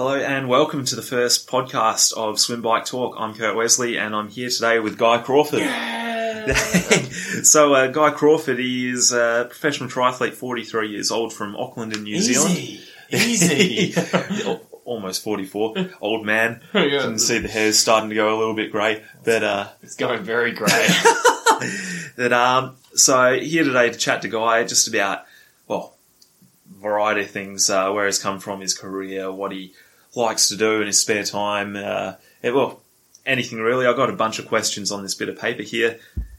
Hello and welcome to the first podcast of Swim Bike Talk. I'm Kurt Wesley and I'm here today with Guy Crawford. Yeah. so, uh, Guy Crawford is a professional triathlete, 43 years old from Auckland in New Zealand. Easy, easy. Almost 44. Old man. Yeah. You can see the hair's starting to go a little bit grey. But, uh, it's going very grey. that um so here today to chat to Guy just about well variety of things uh, where he's come from his career what he likes to do in his spare time uh, well anything really I've got a bunch of questions on this bit of paper here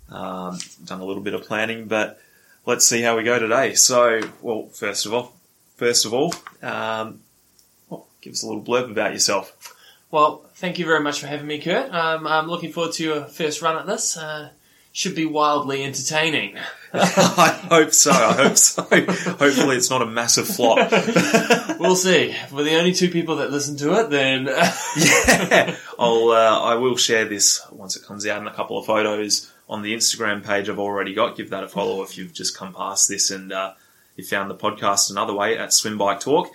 um, done a little bit of planning but let's see how we go today so well first of all first of all um, well, give us a little blurb about yourself well, thank you very much for having me, Kurt. Um, I'm looking forward to your first run at this. Uh, should be wildly entertaining. I hope so I hope so hopefully it's not a massive flop We'll see. If we're the only two people that listen to it, then yeah, I'll uh, I will share this once it comes out in a couple of photos on the Instagram page I've already got. Give that a follow if you've just come past this and uh, you found the podcast another way at Swim Bike Talk.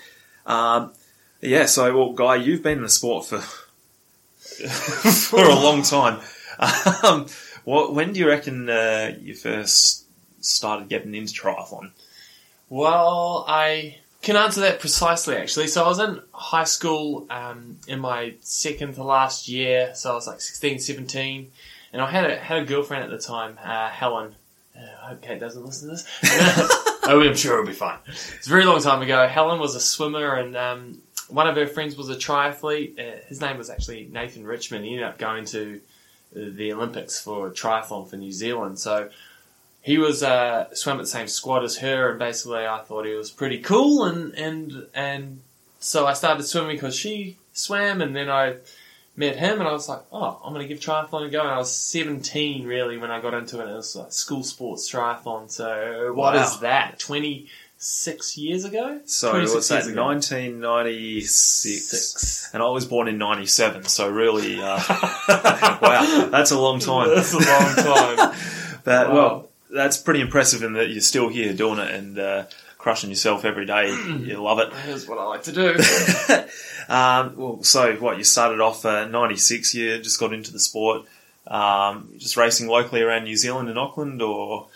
Um, yeah, so well, Guy, you've been in the sport for for a long time. Um, what, when do you reckon uh, you first started getting into triathlon? Well, I can answer that precisely actually. So I was in high school um, in my second to last year, so I was like 16, 17, and I had a, had a girlfriend at the time, uh, Helen. Uh, I hope Kate doesn't listen to this. oh, I'm sure it'll be fine. It's a very long time ago. Helen was a swimmer, and um, one of her friends was a triathlete. Uh, his name was actually Nathan Richmond. He ended up going to the Olympics for triathlon for New Zealand. So he was uh, swam at the same squad as her, and basically I thought he was pretty cool, and and and so I started swimming because she swam, and then I met him, and I was like, oh, I'm going to give triathlon a go. And I was 17 really when I got into it. It was like school sports triathlon. So what Wow. is that? 26 years ago? So 26 what's that? 1996. And I was born in 97, so really, uh, wow, that's a long time. That's a long time. But, Wow. well, that's pretty impressive in that you're still here doing it and uh, crushing yourself every day. You love it. Here's what I like to do. um, well, so what, you started off uh, 96, you just got into the sport, um, just racing locally around New Zealand and Auckland, or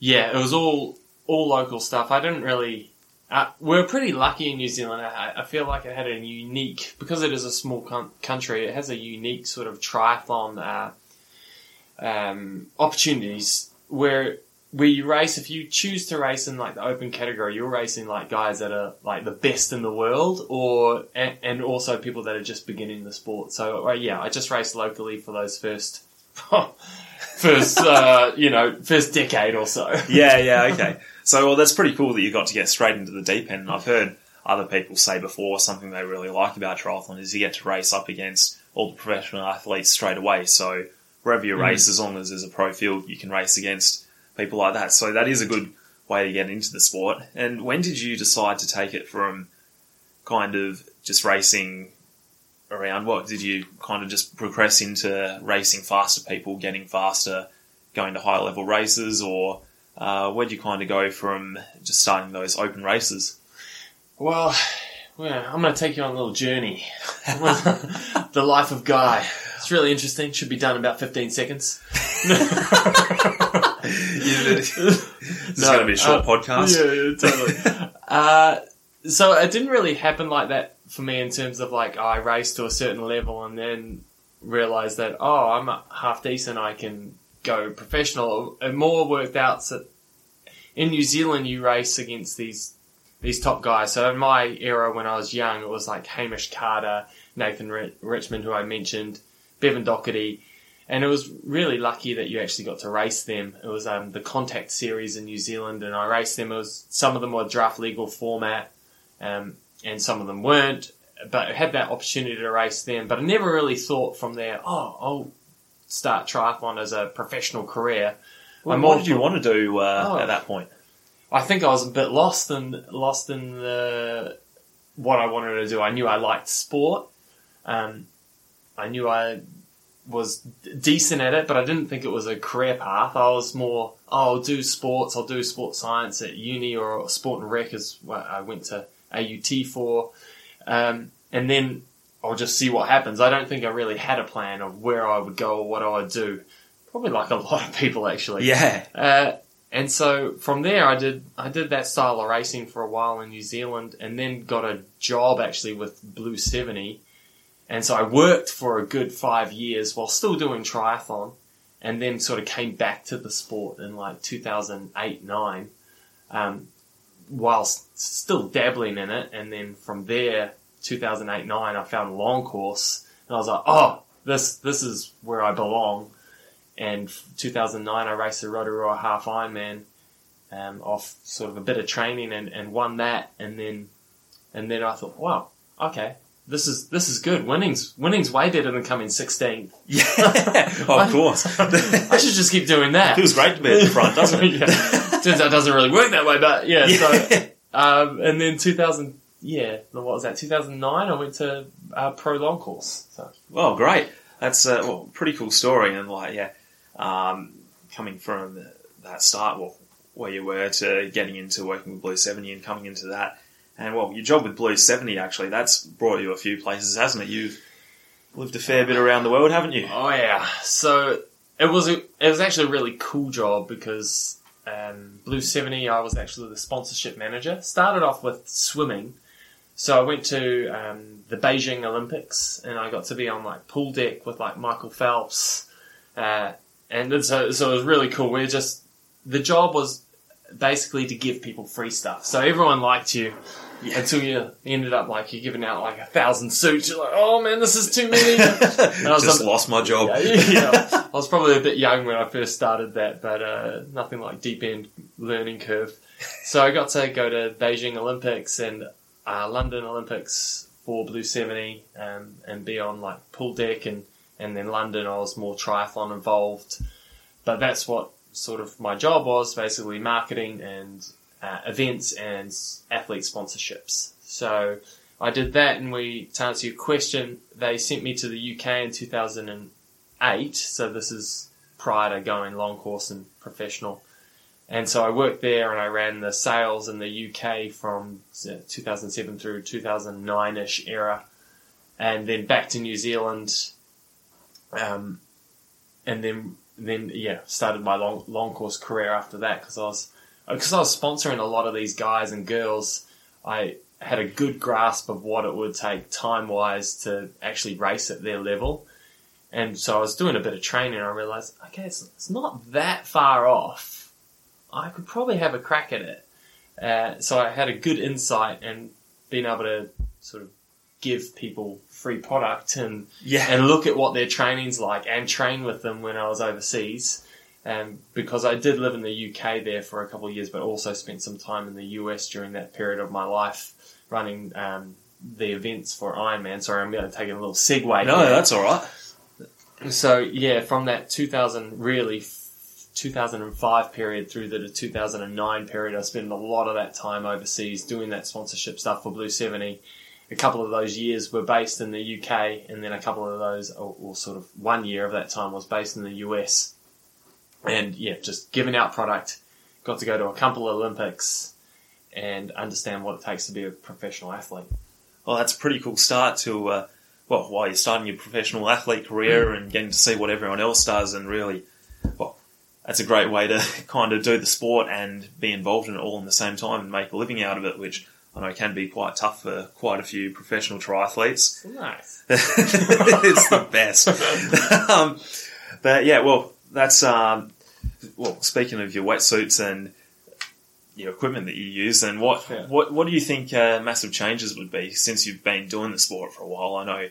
Yeah, it was all all local stuff. I didn't really. Uh, we're pretty lucky in New Zealand. I, I feel like it had a unique because it is a small con- country. It has a unique sort of triathlon uh, um, opportunities where where you race. If you choose to race in like the open category, you're racing like guys that are like the best in the world, or and, and also people that are just beginning the sport. So uh, yeah, I just raced locally for those first. First, uh, you know, first decade or so. yeah, yeah, okay. So, well, that's pretty cool that you got to get straight into the deep end. And I've heard other people say before something they really like about triathlon is you get to race up against all the professional athletes straight away. So, wherever you hmm. race, as long as there's a pro field, you can race against people like that. So, that is a good way to get into the sport. And when did you decide to take it from kind of just racing around? What did you kind of just progress into racing faster people, getting faster, going to higher level races, or uh, where'd you kind of go from just starting those open races? Well, well, I'm going to take you on a little journey. the life of Guy. It's really interesting. Should be done in about 15 seconds. this is going to be a short uh, podcast. Yeah, yeah, totally. uh, so it didn't really happen like that for me in terms of like I raced to a certain level and then realized that oh I'm half decent. I can go professional. And more worked out. So in New Zealand, you race against these these top guys. So in my era when I was young, it was like Hamish Carter, Nathan Ri- Richmond, who I mentioned, Bevan Docherty. And it was really lucky that you actually got to race them. It was um, the Contact Series in New Zealand, and I raced them. It was some of them were draft legal format, um, and some of them weren't. But I had that opportunity to race them. But I never really thought from there, oh, I'll start triathlon as a professional career. Well, I'm what did you want to do uh, Oh. at that point? I think I was a bit lost in lost in the what I wanted to do. I knew I liked sport. Um, I knew I was decent at it, but I didn't think it was a career path. I was more, oh, I'll do sports. I'll do sports science at uni or sport and rec is what I went to AUT for. Um, and then I'll just see what happens. I don't think I really had a plan of where I would go or what I would do. Probably like a lot of people actually. Yeah. Uh, and so from there, I did I did that style of racing for a while in New Zealand, and then got a job actually with Blue Seventy, and so I worked for a good five years while still doing triathlon, and then sort of came back to the sport in like two thousand eight nine, um, whilst still dabbling in it, and then from there, two thousand eight nine, I found a long course, and I was like, oh, this this is where I belong and 2009 I raced the Rotorua Half Ironman um, off sort of a bit of training and, and won that and then and then I thought wow okay this is this is good winning's winning's way better than coming 16th Yeah. of course. I should just keep doing that It Feels great to be at the front, doesn't it? yeah. turns out it doesn't really work that way but yeah, so um, and then 2000 yeah what was that 2009 I went to uh, pro long course so Well, great. That's a well, pretty cool story, and like, yeah, um, coming from that start, well, where you were to getting into working with Blue Seventy and coming into that, and well, your job with Blue Seventy actually that's brought you a few places, hasn't it? You've lived a fair bit around the world, haven't you? Oh yeah. So it was a, it was actually a really cool job because um, Blue Seventy, I was actually the sponsorship manager. Started off with swimming, so I went to um, the Beijing Olympics and I got to be on like pool deck with like Michael Phelps, uh, and so so it was really cool. We just the job was basically to give people free stuff, so everyone liked you. Yeah. Until you ended up like you're giving out like a thousand suits, you're like, oh man, this is too many. and I was Just on- lost my job. yeah, yeah. I was probably a bit young when I first started that, but uh, nothing like deep end learning curve. So I got to go to Beijing Olympics and uh, London Olympics for Blue 70 um, and be on like pool deck and, and then London I was more triathlon involved. But that's what sort of my job was basically marketing and uh, events and athlete sponsorships. So I did that and we, to answer your question, they sent me to the UK in 2008. So this is prior to going long course and professional. And so I worked there and I ran the sales in the UK from uh, 2007 through 2009-ish era. And then back to New Zealand. Um, and then, then, yeah, started my long, long course career after that because I was, because I was sponsoring a lot of these guys and girls. I had a good grasp of what it would take time wise to actually race at their level. And so I was doing a bit of training and I realized, okay, it's, it's not that far off. I could probably have a crack at it. Uh, so I had a good insight and being able to sort of give people free product and, Yeah. and look at what their training's like and train with them when I was overseas. Um, because I did live in the UK there for a couple of years, but also spent some time in the US during that period of my life running um, the events for Ironman. Sorry, I'm going to take a little segue. no, here. that's all right. So yeah, from that 2000 really 2005 period through the 2009 period, I spent a lot of that time overseas doing that sponsorship stuff for Blue 70. A couple of those years were based in the UK, and then a couple of those, or, or sort of one year of that time was based in the US. And yeah, just giving out product. Got to go to a couple of Olympics and understand what it takes to be a professional athlete. Well, that's a pretty cool start to, uh, well, while you're starting your professional athlete career and getting to see what everyone else does, and really, well, that's a great way to kind of do the sport and be involved in it all in the same time and make a living out of it, which I know can be quite tough for quite a few professional triathletes. Nice. it's the best. um, but yeah, well, that's um, well. Speaking of your wetsuits and your equipment that you use, and what Yeah. what what do you think uh, massive changes would be since you've been doing the sport for a while? I know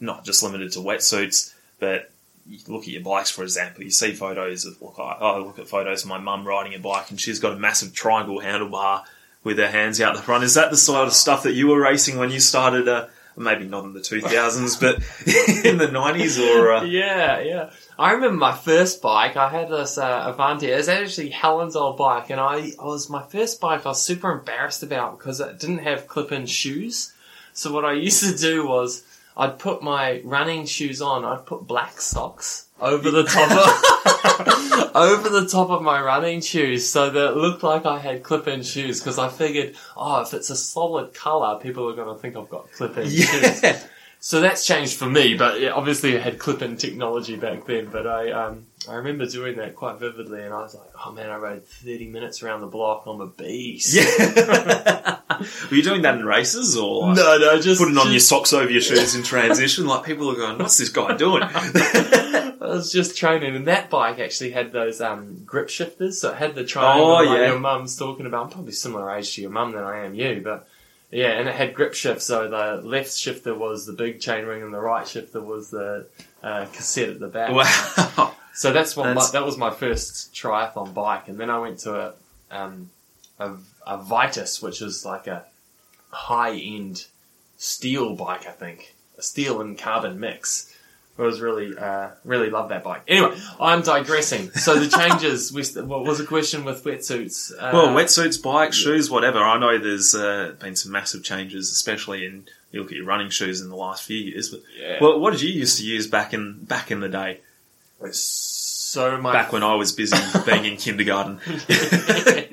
not just limited to wetsuits, but you look at your bikes, for example. You see photos of look. I I look at photos of my mum riding a bike, and she's got a massive triangle handlebar with her hands out the front. Is that the sort of stuff that you were racing when you started? Uh, maybe not in the 2000s, but in the 90s, or uh, Yeah, yeah. I remember my first bike. I had this uh, Avanti. It was actually Helen's old bike, and I, I was my first bike. I was super embarrassed about because it didn't have clip-in shoes. So what I used to do was I'd put my running shoes on. I'd put black socks, over the top of over the top of my running shoes, so that it looked like I had clip-in shoes. Because I figured, oh, if it's a solid color, people are going to think I've got clip-in shoes. Yeah. So that's changed for me, but yeah, obviously I had clip-in technology back then. But I, um, I remember doing that quite vividly, and I was like, "Oh man, I rode thirty minutes around the block. I'm a beast." Yeah. Were you doing that in races or No, no, just putting on your socks over your shoes in transition? Like people are going, "What's this guy doing?" I was just training, and that bike actually had those um, grip shifters. So it had the triangle Oh, like yeah. your mum's talking about. I'm probably similar age to your mum than I am you, but yeah, and it had grip shifts. So the left shifter was the big chainring, and the right shifter was the uh, cassette at the back. wow. So that's what That's- my, that was my first triathlon bike, and then I went to a um, a, a Vitus, which is like a high end steel bike, I think, a steel and carbon mix. It was really uh, really love that bike. Anyway, I'm digressing. So the changes. what was the question with wetsuits? Uh, Well, wetsuits, bikes, shoes, whatever. I know there's uh, been some massive changes, especially in you look at your running shoes in the last few years. But Yeah. well, what did you used to use back in back in the day? so my Back when I was busy being in kindergarten.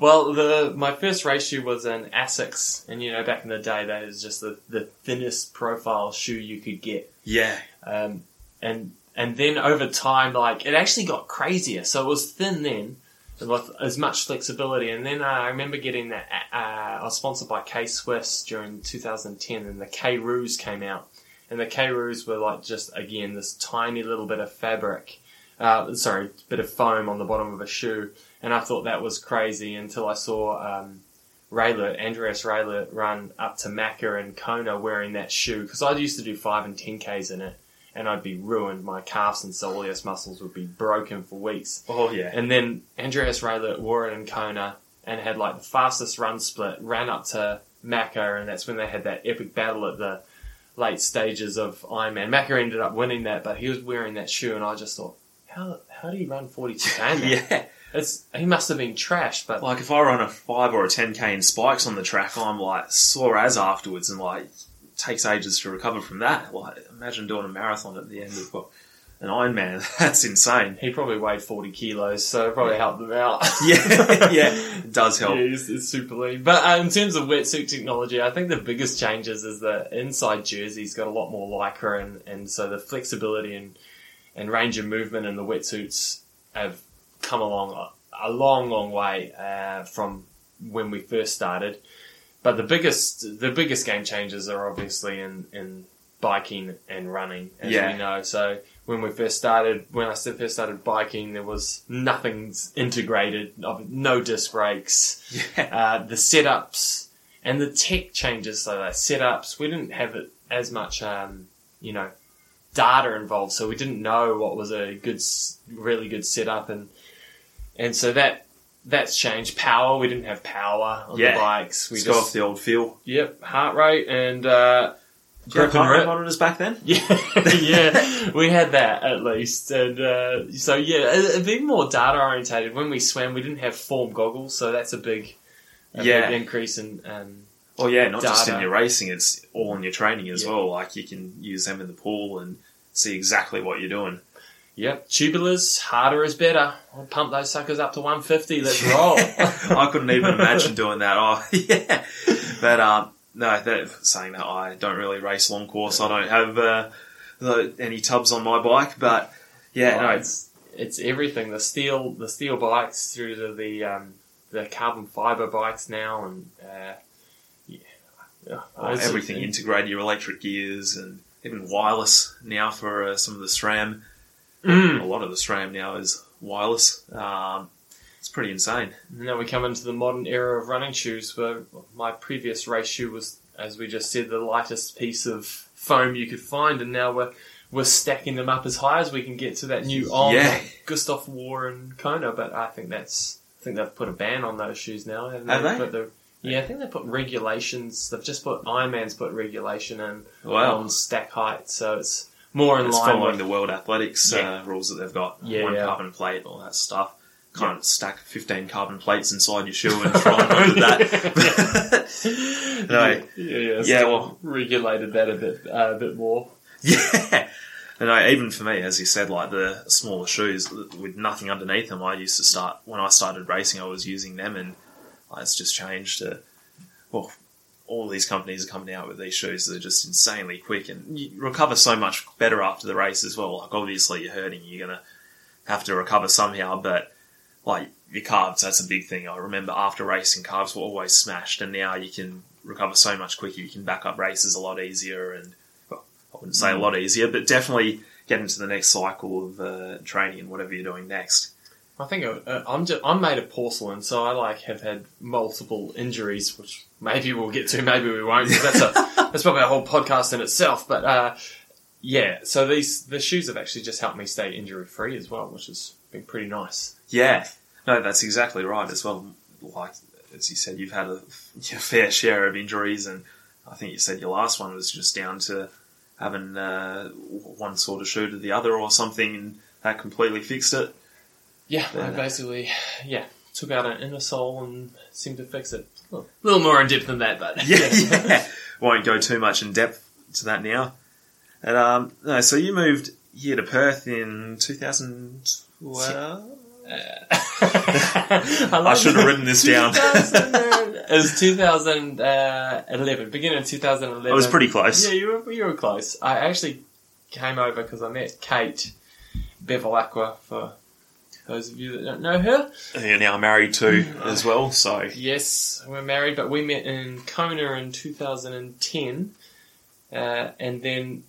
well, the my first race shoe was an Asics, and you know back in the day that is just the, the thinnest profile shoe you could get. Yeah, Um, and and then over time, like it actually got crazier. So it was thin then, with as much flexibility. And then uh, I remember getting that. Uh, I was sponsored by K Swiss during 2010, and the K Ruuz came out, and the K Ruuz were like just again this tiny little bit of fabric. Uh, sorry, bit of foam on the bottom of a shoe, and I thought that was crazy until I saw um, Raelert, Andreas Raelert, run up to Macca and Kona wearing that shoe because I used to do five and ten k's in it, and I'd be ruined. My calves and soleus muscles would be broken for weeks. oh yeah, And then Andreas Raelert wore it in Kona and had like the fastest run split, ran up to Macca, and that's when they had that epic battle at the late stages of Ironman. Macca ended up winning that, but he was wearing that shoe, and I just thought, how how do you run forty two k? yeah. It's he must have been trashed, but Like if I run a five or a ten k in spikes on the track, I'm like sore as afterwards, and like takes ages to recover from that. Like imagine doing a marathon at the end of what, an Ironman. That's insane. he probably weighed forty kilos, so it probably helped him out. Yeah, yeah, it does help. Yeah, it's, it's super lean. But uh, in terms of wetsuit technology, I think the biggest changes is the inside jersey's got a lot more lycra, and, and so the flexibility and and range of movement in the wetsuits have come along a, long, long way uh, from when we first started. But the biggest the biggest game changes are obviously in, in biking and running, as Yeah. we know. So when we first started, when I first started biking, there was nothing integrated, no disc brakes, Yeah, uh, the setups and the tech changes. So the setups, we didn't have it as much, um, you know, data involved, so we didn't know what was a good, really good setup, and and so that that's changed. Power, we didn't have power on Yeah. the bikes. We just go off the old feel. yep, heart rate and uh, grip and rate rip. monitors back then? Yeah, yeah, we had that at least, and uh, so yeah, a, a bit more data orientated. When we swam, we didn't have form goggles, so that's a big, a Yeah. big increase in. Um, Well, yeah, not just in your racing; it's all in your training as Yeah. well. Like you can use them in the pool and see exactly what you're doing. yep, tubulars, harder is better. I'll pump those suckers up to 150. Let's roll. I couldn't even imagine doing that. Oh, yeah. But, um, no, that, saying that, I don't really race long course. I don't have, uh, the, any tubs on my bike, but yeah, Oh, no, it's it's everything. The steel, the steel bikes through to the um, the carbon fiber bikes now, and uh, yeah. It's- everything integrated, your electric gears and even wireless now for uh, some of the SRAM. Mm. A lot of the SRAM now is wireless. Um, it's pretty insane. Now we come into the modern era of running shoes, where my previous race shoe was, as we just said, the lightest piece of foam you could find, and now we're we're stacking them up as high as we can get to that new on Yeah. Gustav wore and Kona. But I think that's I think they've put a ban on those shoes now, haven't Have they? Yeah, I think they put regulations. They've just put Ironman's put regulation in Wow. on stack height, so it's more in It's line following with the World Athletics Yeah. uh, rules that they've got. Yeah, One yeah. carbon plate, all that stuff. Can't stack 15 carbon plates inside your shoe and try and do that. no. yeah, yeah, Yeah, well- regulated that a bit uh, a bit more. Yeah. And I, even for me, as you said, like the smaller shoes with nothing underneath them, I used to start when I started racing. I was using them, and it's just changed to well, all these companies are coming out with these shoes that are just insanely quick, and you recover so much better after the race as well. Like obviously you're hurting, you're gonna have to recover somehow, but like your calves, that's a big thing. I remember after racing, calves were always smashed, and now you can recover so much quicker. You can back up races a lot easier, and well, I wouldn't say a lot easier, but definitely get into the next cycle of uh, training and whatever you're doing next. I think uh, I'm just, I'm made of porcelain, so I like have had multiple injuries, which maybe we'll get to, maybe we won't. That's a that's probably a whole podcast in itself. But uh, yeah, so these the shoes have actually just helped me stay injury free as well, which has been pretty nice. Yeah, no, that's exactly right as well. Like as you said, you've had a your fair share of injuries, and I think you said your last one was just down to having uh, one sort of shoe to the other or something, and that completely fixed it. Yeah, I basically yeah took out an inner sole and seemed to fix it. A little more in depth than that, but Yeah, yeah. Won't go too much in depth to that now. And um, no, so you moved here to Perth in 2012. I, I should have written this down. it was 2011, beginning of 2011. I was pretty close. Yeah, you were, you were close. I actually came over because I met Kate Bevilacqua, for those of you that don't know her. You're now married too as well, so Yes, we're married, but we met in Kona in 2010. Uh, and then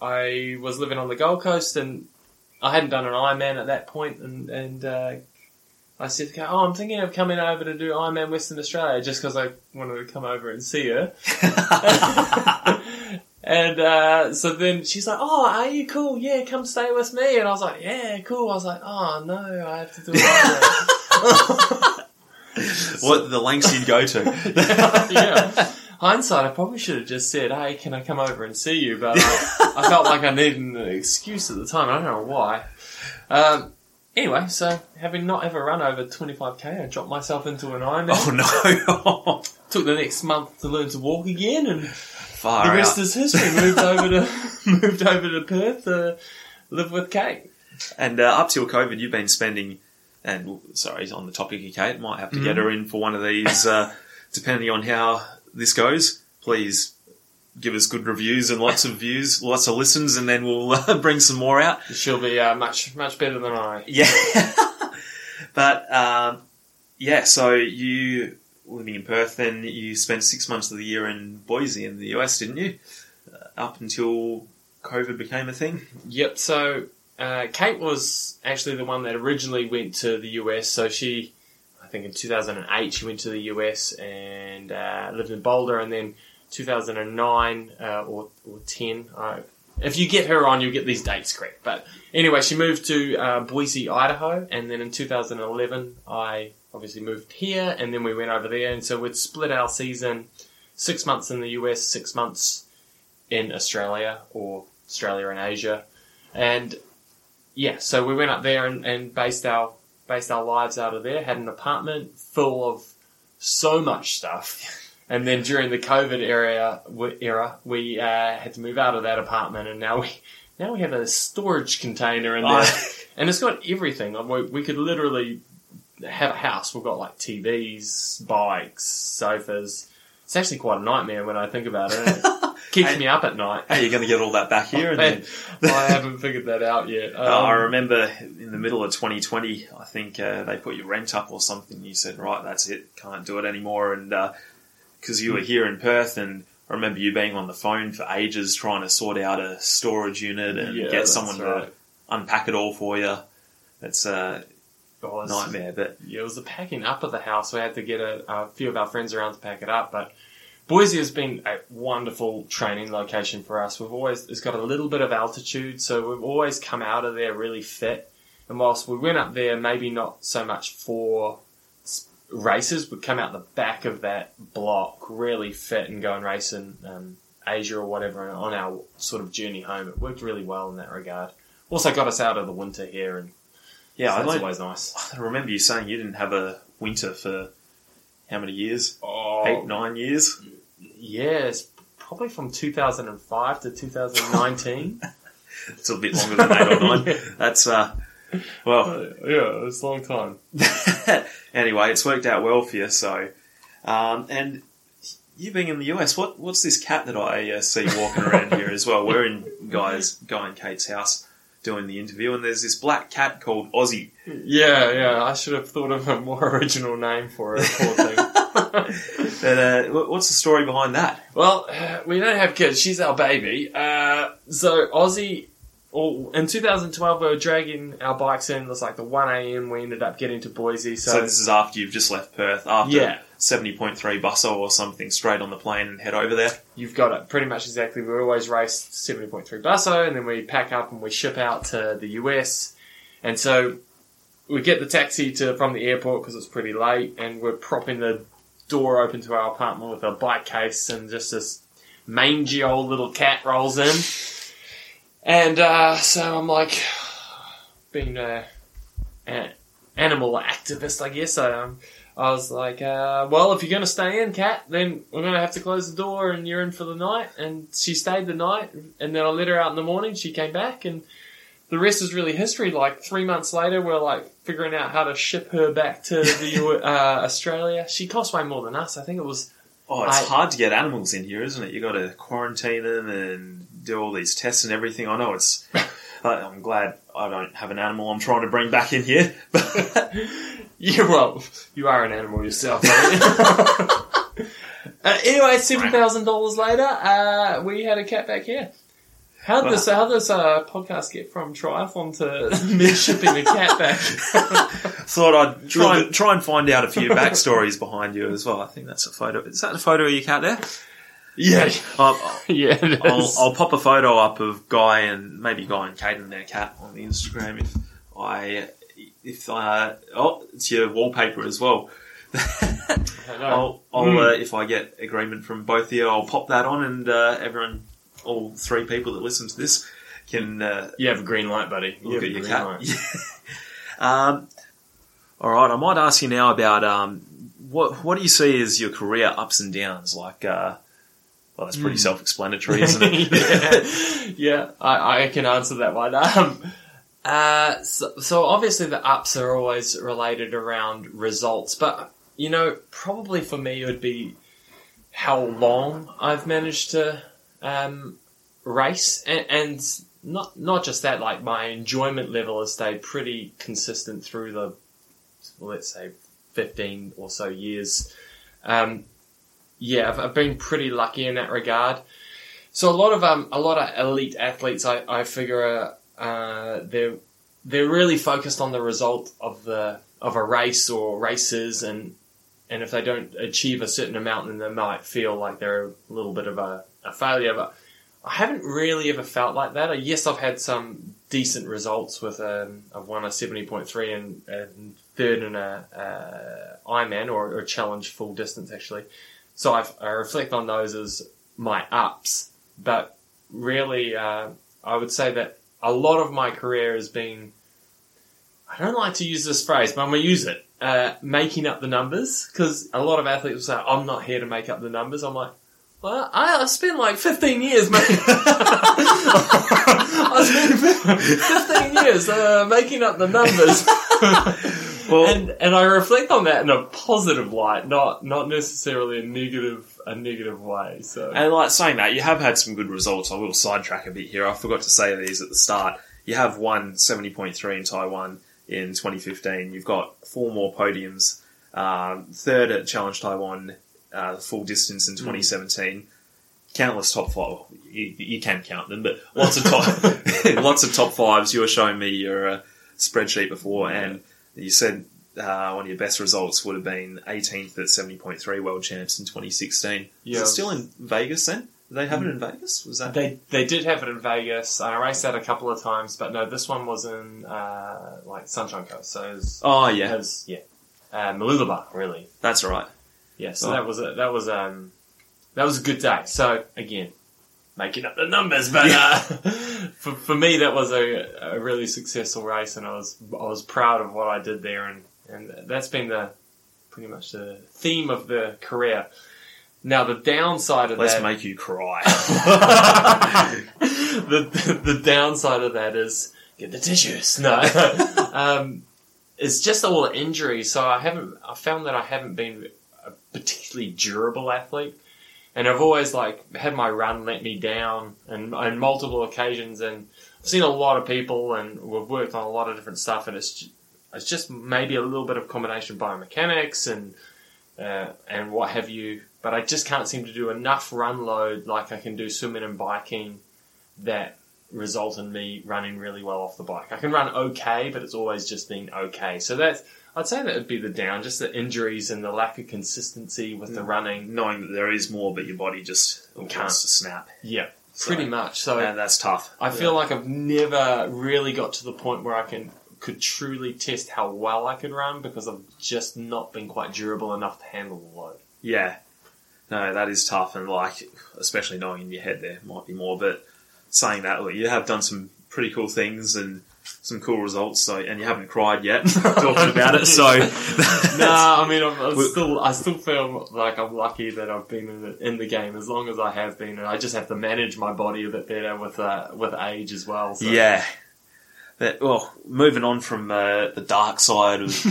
I was living on the Gold Coast and I hadn't done an Ironman at that point and, and uh, I said, to Kate, oh, I'm thinking of coming over to do Ironman Western Australia just because I wanted to come over and see her. and uh, so then she's like, "Oh, are you cool? Yeah, come stay with me." And I was like, "Yeah, cool." I was like, "Oh no, I have to do it." what the lengths you'd go to. yeah. Hindsight, I probably should have just said, "Hey, can I come over and see you?" But I, I felt like I needed an excuse at the time. I don't know why. Um, anyway, so having not ever run over 25k, I dropped myself into an Ironman. Oh no! Took the next month to learn to walk again, and Far the out. rest is history. Moved over to moved over to Perth to live with Kate. And uh, up till COVID, you've been spending, and sorry, on the topic of Kate, might have to get her in for one of these, uh, depending on how this goes. Please give us good reviews and lots of views, lots of listens, and then we'll uh, bring some more out. She'll be uh, much much better than I. Yeah. but, um, yeah, so you, living in Perth, then you spent six months of the year in Boise in the US, didn't you? Uh, up until COVID became a thing. Yep. So uh, Kate was actually the one that originally went to the US. So she, I think in 2008, she went to the US and uh, lived in Boulder, and then 2009 uh, or or 10. Uh, if you get her on, you'll get these dates correct. But anyway, she moved to uh, Boise, Idaho, and then in 2011, I obviously moved here, and then we went over there, and so we'd split our season six months in the US, six months in Australia or Australia and Asia, and yeah, so we went up there and, and based our based our lives out of there. Had an apartment full of so much stuff, and then during the COVID era era, we uh, had to move out of that apartment, and now we now we have a storage container in there, Oh. and it's got everything. We, we could literally have a house. We've got like TVs, bikes, sofas. It's actually quite a nightmare when I think about it. It keeps me up at night. How are you going to get all that back here? And then, I haven't figured that out yet. Uh, I Um, remember in the middle of 2020, I think uh, they put your rent up or something. You said, right, that's it, can't do it anymore. And because you were here in Perth, and I remember you being on the phone for ages trying to sort out a storage unit and Yeah, get someone right. to unpack it all for you. It's a Nightmare, but Yeah, it was the packing up of the house. We had to get a, a few of our friends around to pack it up. But Boise has been a wonderful training location for us. We've always it's got a little bit of altitude, so we've always come out of there really fit. And whilst we went up there, maybe not so much for races, we'd come out the back of that block really fit and go and race in um, Asia or whatever on our sort of journey home. It worked really well in that regard. Also got us out of the winter here, and yeah, so I, that's like, always nice. I remember you saying you didn't have a winter for how many years? Oh, Eight, nine years? Yeah, probably from 2005 to 2019. it's a bit longer than eight or nine. That's uh, well, Uh, yeah, it's a long time. anyway, it's worked out well for you. So, um, and you being in the US, what what's this cat that I uh, see walking around here as well? We're in guys, guy and Kate's house doing the interview, and there's this black cat called Aussie. Yeah, yeah. I should have thought of a more original name for it. Poor thing. But, uh, what's the story behind that? well, uh, we don't have kids. She's our baby. Uh, so Aussie. In 2012, we were dragging our bikes in. It was like the 1 a.m. We ended up getting to Boise. So, So, this is after you've just left Perth, after Yeah. 70.3 busso or something, straight on the plane and head over there. you've got it pretty much exactly. We always race 70.3 busso, and then we pack up and we ship out to the US. And so we get the taxi to from the airport because it's pretty late, and we're propping the door open to our apartment with a bike case, and just this mangy old little cat rolls in. And uh, so I'm like, being a, an animal activist, I guess. I, um, I was like, uh, well, if you're going to stay in, cat, then we're going to have to close the door and you're in for the night. And she stayed the night, and then I let her out in the morning. She came back, and the rest is really history. Like three months later, we're like figuring out how to ship her back to the uh, Australia. She cost way more than us. I think it was Oh, it's I- hard to get animals in here, isn't it? You got to quarantine them and do all these tests and everything. I know it's. I'm glad I don't have an animal I'm trying to bring back in here. But Yeah, well, you are an animal yourself. aren't you? uh, anyway, seven thousand dollars later, uh, we had a cat back here. How did this how this uh, podcast get from triathlon to me shipping a cat back? Thought I'd try and, try and find out a few backstories behind you as well. I think that's a photo. Is that a photo of your cat there? Yeah, I'll, yeah. I'll. I'll pop a photo up of Guy and maybe Guy and Kate and their cat on the Instagram if I if uh, oh it's your wallpaper as well. I. I'll, I'll Mm. uh, if I get agreement from both of you, I'll pop that on, and uh, everyone, all three people that listen to this, can uh, you have a green light, buddy. You look at your cat. um, all right, I might ask you now about um, what what do you see as your career ups and downs? Like, uh, well, that's pretty Mm. self-explanatory, isn't it? yeah, yeah I, I can answer that one. Um, uh, so, so obviously the ups are always related around results, but you know, probably for me it would be how long I've managed to um, race, and, and not not just that. Like my enjoyment level has stayed pretty consistent through the let's say fifteen or so years. Um, yeah, I've, I've been pretty lucky in that regard. So a lot of um, a lot of elite athletes, I, I figure, uh, they're they're really focused on the result of the of a race or races, and and if they don't achieve a certain amount, then they might feel like they're a little bit of a, a failure. But I haven't really ever felt like that. Uh, Yes, I've had some decent results with um, I've won a seventy point three and, and third in a uh, Ironman or, or challenge full distance actually. So I've, I reflect on those as my ups, but really, uh, I would say that a lot of my career has been. I don't like to use this phrase, but I'm going to use it. Uh, making up the numbers, because a lot of athletes will say, "I'm not here to make up the numbers." I'm like, well, I, I spent like 15 years making. I spent 15 years uh, making up the numbers. Well- and and I reflect on that in a positive light, not not necessarily a negative a negative way. So And like saying that, you have had some good results. I will sidetrack a bit here. I forgot to say these at the start. You have won 70.3 in Taiwan in 2015. You've got four more podiums. Um, third at Challenge Taiwan, uh, full distance in 2017. Countless top five. You, you can count them, but lots of top, lots of top fives. You were showing me your uh, spreadsheet before, and you said uh, one of your best results would have been 18th at 70.3 World Champs in 2016. Yeah. Is it still in Vegas then? Did they have it in Vegas? Was that? They they did have it in Vegas. I raced that a couple of times, but no, this one was in uh, like Sunshine Coast. So it was, oh yeah, was yeah, uh, Mooloolaba, really. that's right. Yeah, so Oh. that was a, that was um that was a good day. So again, making up the numbers, but uh, for for me that was a, a really successful race, and I was I was proud of what I did there, and and that's been the pretty much the theme of the career. Now the downside of Let's that, make you cry. the, the the downside of that is get the tissues. No, um, it's just all the injuries. So I haven't. I found that I haven't been a particularly durable athlete, and I've always like had my run let me down, and on multiple occasions, and I've seen a lot of people, and we've worked on a lot of different stuff, and it's it's just maybe a little bit of combination biomechanics and uh, and what have you. But I just can't seem to do enough run load like I can do swimming and biking that result in me running really well off the bike. I can run okay, but it's always just been okay. So that's I'd say that would be the down, just the injuries and the lack of consistency with the mm. running. Knowing that there is more, but your body just Can't. to snap. Yeah, So- pretty much. So and that's tough. I feel like I've never really got to the point where I can could truly test how well I could run because I've just not been quite durable enough to handle the load. Yeah. No, that is tough, and like, especially knowing in your head there might be more. But saying that, look, you have done some pretty cool things and some cool results. So, and you haven't cried yet talking about it. So, nah, I mean, I'm, I'm still, I still feel like I'm lucky that I've been in the, in the game as long as I have been, and I just have to manage my body a bit better with uh, with age as well. So. yeah. That, well, moving on from uh, the dark side of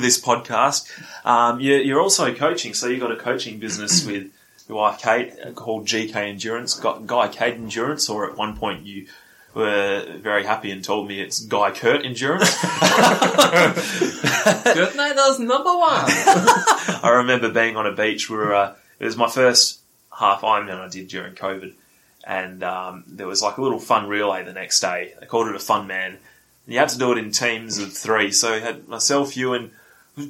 this podcast, um, you're, you're also coaching. So you've got a coaching business with your wife Kate called GK Endurance, Gu- Guy Kate Endurance, or at one point you were very happy and told me it's Guy Kurt Endurance. Good night, that was number one. I remember being on a beach where uh, it was my first half Ironman I did during COVID, and um, there was like a little fun relay the next day. They called it a fun man. And you had to do it in teams of three. So we had myself, you, and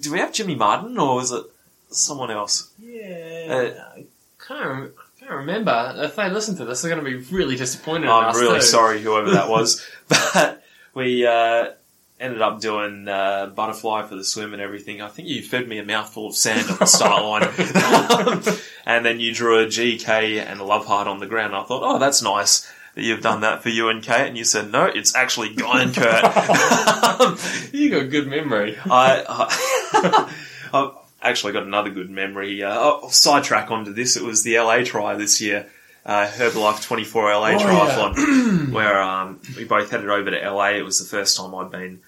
do we have Jimmy Martin or was it someone else? yeah, I can't, rem- I remember. If they listen to this, they're going to be really disappointed. I'm us really too. sorry, whoever that was, but we uh, ended up doing uh, butterfly for the swim and everything. I think you fed me a mouthful of sand on the start line, and then you drew a GK and a love heart on the ground. I thought, oh, that's nice that you've done that for you and Kate, and you said, no, it's actually Guy and Kurt. You got a good memory. I, I actually got another good memory. Uh, I'll sidetrack onto this. It was the LA try this year, uh, Herbalife 24 LA Oh, yeah. triathlon, where um, we both headed over to LA. It was the first time I'd been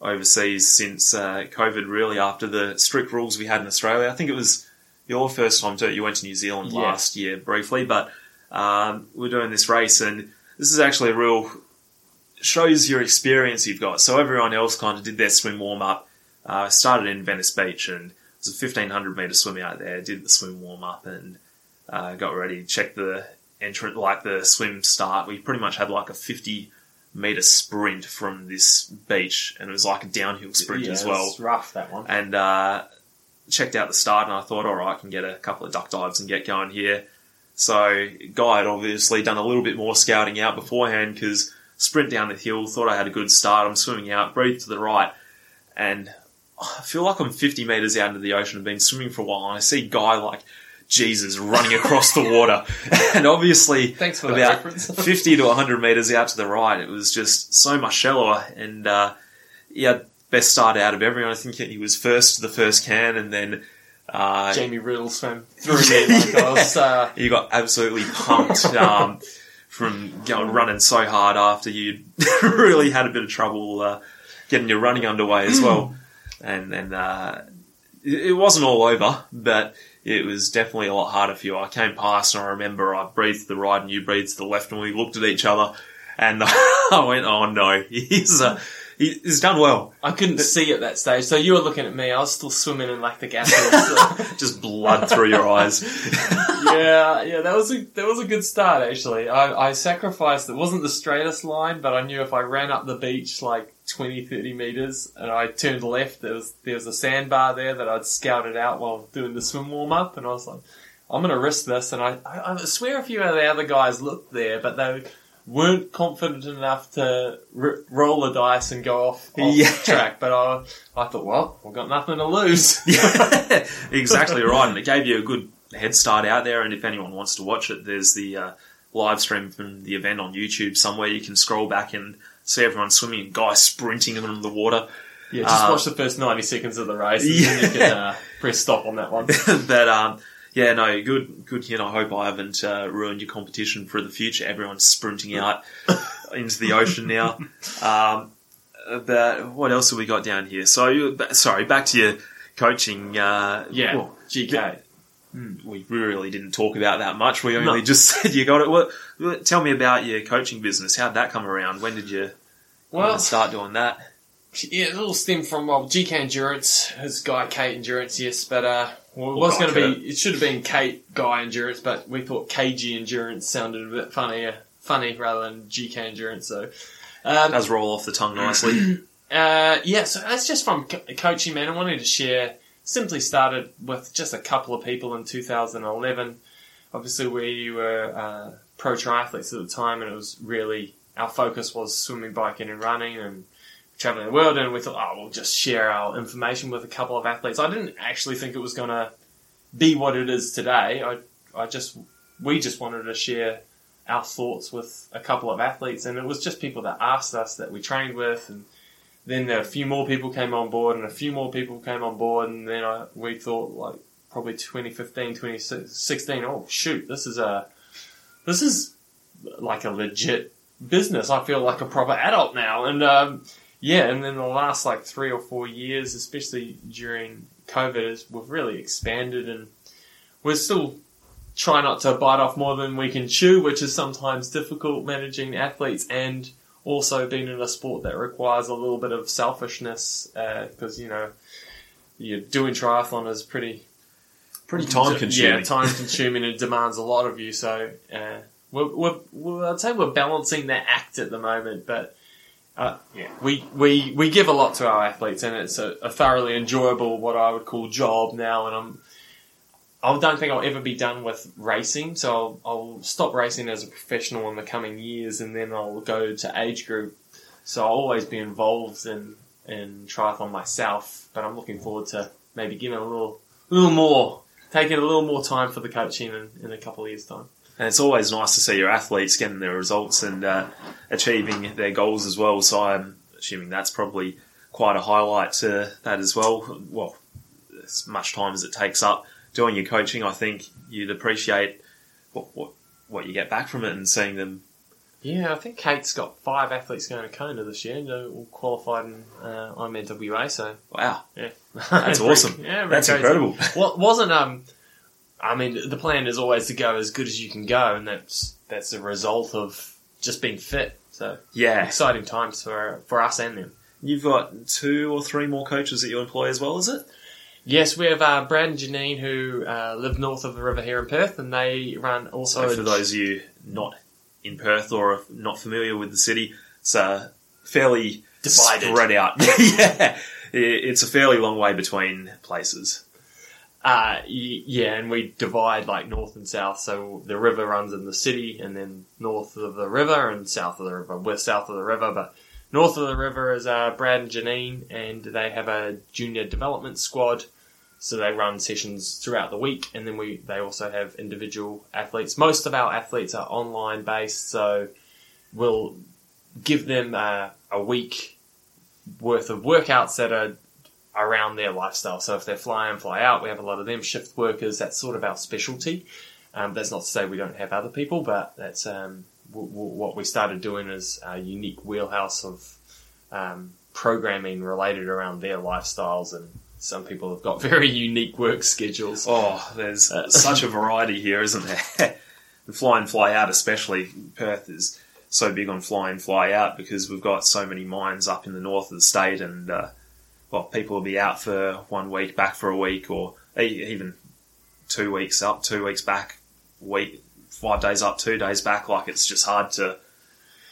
overseas since uh, COVID, really, after the strict rules we had in Australia. I think it was your first time too. You went to New Zealand Yeah. last year briefly, but um, we're doing this race, and this is actually a real shows your experience you've got. So everyone else kind of did their swim warm up. Uh, started in Venice Beach and was a fifteen hundred meter swim out there. Did the swim warm up and uh, got ready. Checked the entrance, like the swim start. We pretty much had like a fifty meter sprint from this beach, and it was like a downhill sprint Yeah, as well It's rough that one. and uh, checked out the start, and I thought, all right, I can get a couple of duck dives and get going here. So, Guy had obviously done a little bit more scouting out beforehand because sprint down the hill, thought I had a good start. I'm swimming out, breathe to the right, and I feel like I'm 50 meters out into the ocean. I've been swimming for a while, and I see Guy like Jesus running across the water, and obviously Thanks for about 50 to 100 meters out to the right, it was just so much shallower. And uh, yeah, best start out of everyone. I think he was first to the first can, and then uh, Jamie Riddle swam through me like I was. Uh, he got absolutely pumped um, from going running so hard after you really had a bit of trouble uh, getting your running underway as well. And then uh, it, it wasn't all over, but it was definitely a lot harder for you. I came past and I remember I breathed to the right and you breathed to the left, and we looked at each other, and I went, "Oh no, he's uh, he, he's done well." I couldn't see at that stage, so you were looking at me. I was still swimming in lactic acid. Just blood through your eyes. yeah, yeah, that was a that was a good start actually. I, I sacrificed. It wasn't the straightest line, but I knew if I ran up the beach like 20, 30 meters and I turned left, there was there was a sandbar there that I'd scouted out while doing the swim warm up, and I was like, I'm gonna risk this. And I, I, I swear a few of the other guys looked there, but they weren't confident enough to r- roll the dice and go off, off Yeah. track. But I I thought, well, we've got nothing to lose. yeah, exactly right. And it gave you a good head start out there. And if anyone wants to watch it, there's the uh, live stream from the event on YouTube somewhere. You can scroll back and see everyone swimming and guys sprinting in the water. Yeah, just Uh, watch the first 90 seconds of the race and then you Yeah. can uh, press stop on that one. but um, Yeah, no, good, good. You know, I hope I haven't uh, ruined your competition for the future. Everyone's sprinting out into the ocean now. Um, but what else have we got down here? So, sorry, back to your coaching. Uh, Yeah, well, GK. We really didn't talk about that much. We only No. just said you got it. What, what- tell me about your coaching business. How'd that come around? When did you Well, start doing that? yeah, it all stemmed from well, GK Endurance, his guy Kate Endurance, yes, but uh, well, it was going to be, it should have been Kate Guy Endurance, but we thought KG Endurance sounded a bit funnier, funny rather than GK Endurance. So, um, does roll off the tongue nicely. Uh, yeah, so that's just from co- coaching, man. I wanted to share. Simply started with just a couple of people in 2011. Obviously, we were uh, pro triathletes at the time, and it was really our focus was swimming, biking, and running, and traveling the world. And we thought, oh, we'll just share our information with a couple of athletes. I didn't actually think it was going to be what it is today. I, I just, we just wanted to share our thoughts with a couple of athletes, and it was just people that asked us that we trained with, and then a few more people came on board and a few more people came on board and then I, we thought like probably 2015 2016 oh shoot this is a this is like a legit business. I feel like a proper adult now. And um, yeah and then the last like three or four years especially during covid is we've really expanded and we're still trying not to bite off more than we can chew which is sometimes difficult managing athletes and also being in a sport that requires a little bit of selfishness because you know you're doing triathlon is pretty Pretty time consuming. yeah time consuming and demands a lot of you so uh, we're, we're, we're, I'd say we're balancing that act at the moment but uh, yeah, we, we we give a lot to our athletes and it's a, a thoroughly enjoyable what I would call job now and I'm I don't think I'll ever be done with racing, so I'll, I'll stop racing as a professional in the coming years, and then I'll go to age group. So I'll always be involved in in triathlon myself, but I'm looking forward to maybe giving a little little more, taking a little more time for the coaching in, in a couple of years' time. And it's always nice to see your athletes getting their results and uh, achieving their goals as well. So I'm assuming that's probably quite a highlight to that as well. Well, as much time as it takes up doing your coaching, I think you'd appreciate what, what, what you get back from it and seeing them. Yeah, I think Kate's got five athletes going to Kona this year, and they're all qualified in uh, So Wow, yeah, that's awesome. Yeah, That's crazy. incredible. Well, wasn't um, I mean, the plan is always to go as good as you can go, and that's that's a result of just being fit. So Yeah, exciting times for for us and them. you've got two or three more coaches that you employ as well, is it? Yes, we have uh, Brad and Janine who uh, live north of the river here in Perth, and they run also. So a- for those of you not in Perth or not familiar with the city, it's uh, fairly Divided. spread out. yeah, it's a fairly long way between places. Uh, yeah, and we divide like north and south. So the river runs in the city, and then north of the river and south of the river. We're south of the river, but north of the river is uh, Brad and Janine, and they have a junior development squad. So they run sessions throughout the week, and then we they also have individual athletes. Most of our athletes are online based, so we'll give them uh, a week worth of workouts that are around their lifestyle. So if they're fly in, fly out, we have a lot of them. Shift workers, that's sort of our specialty. Um, that's not to say we don't have other people, but that's um, w- w- what we started doing is a unique wheelhouse of um, programming related around their lifestyles. And some people have got very unique work schedules. Oh, there's Uh, such a variety here, isn't there? the fly in, fly out, especially Perth, is so big on fly in, fly out because we've got so many mines up in the north of the state, and uh, well, people will be out for one week, back for a week, or even two weeks up, two weeks back, week, five days up, two days back. Like it's just hard to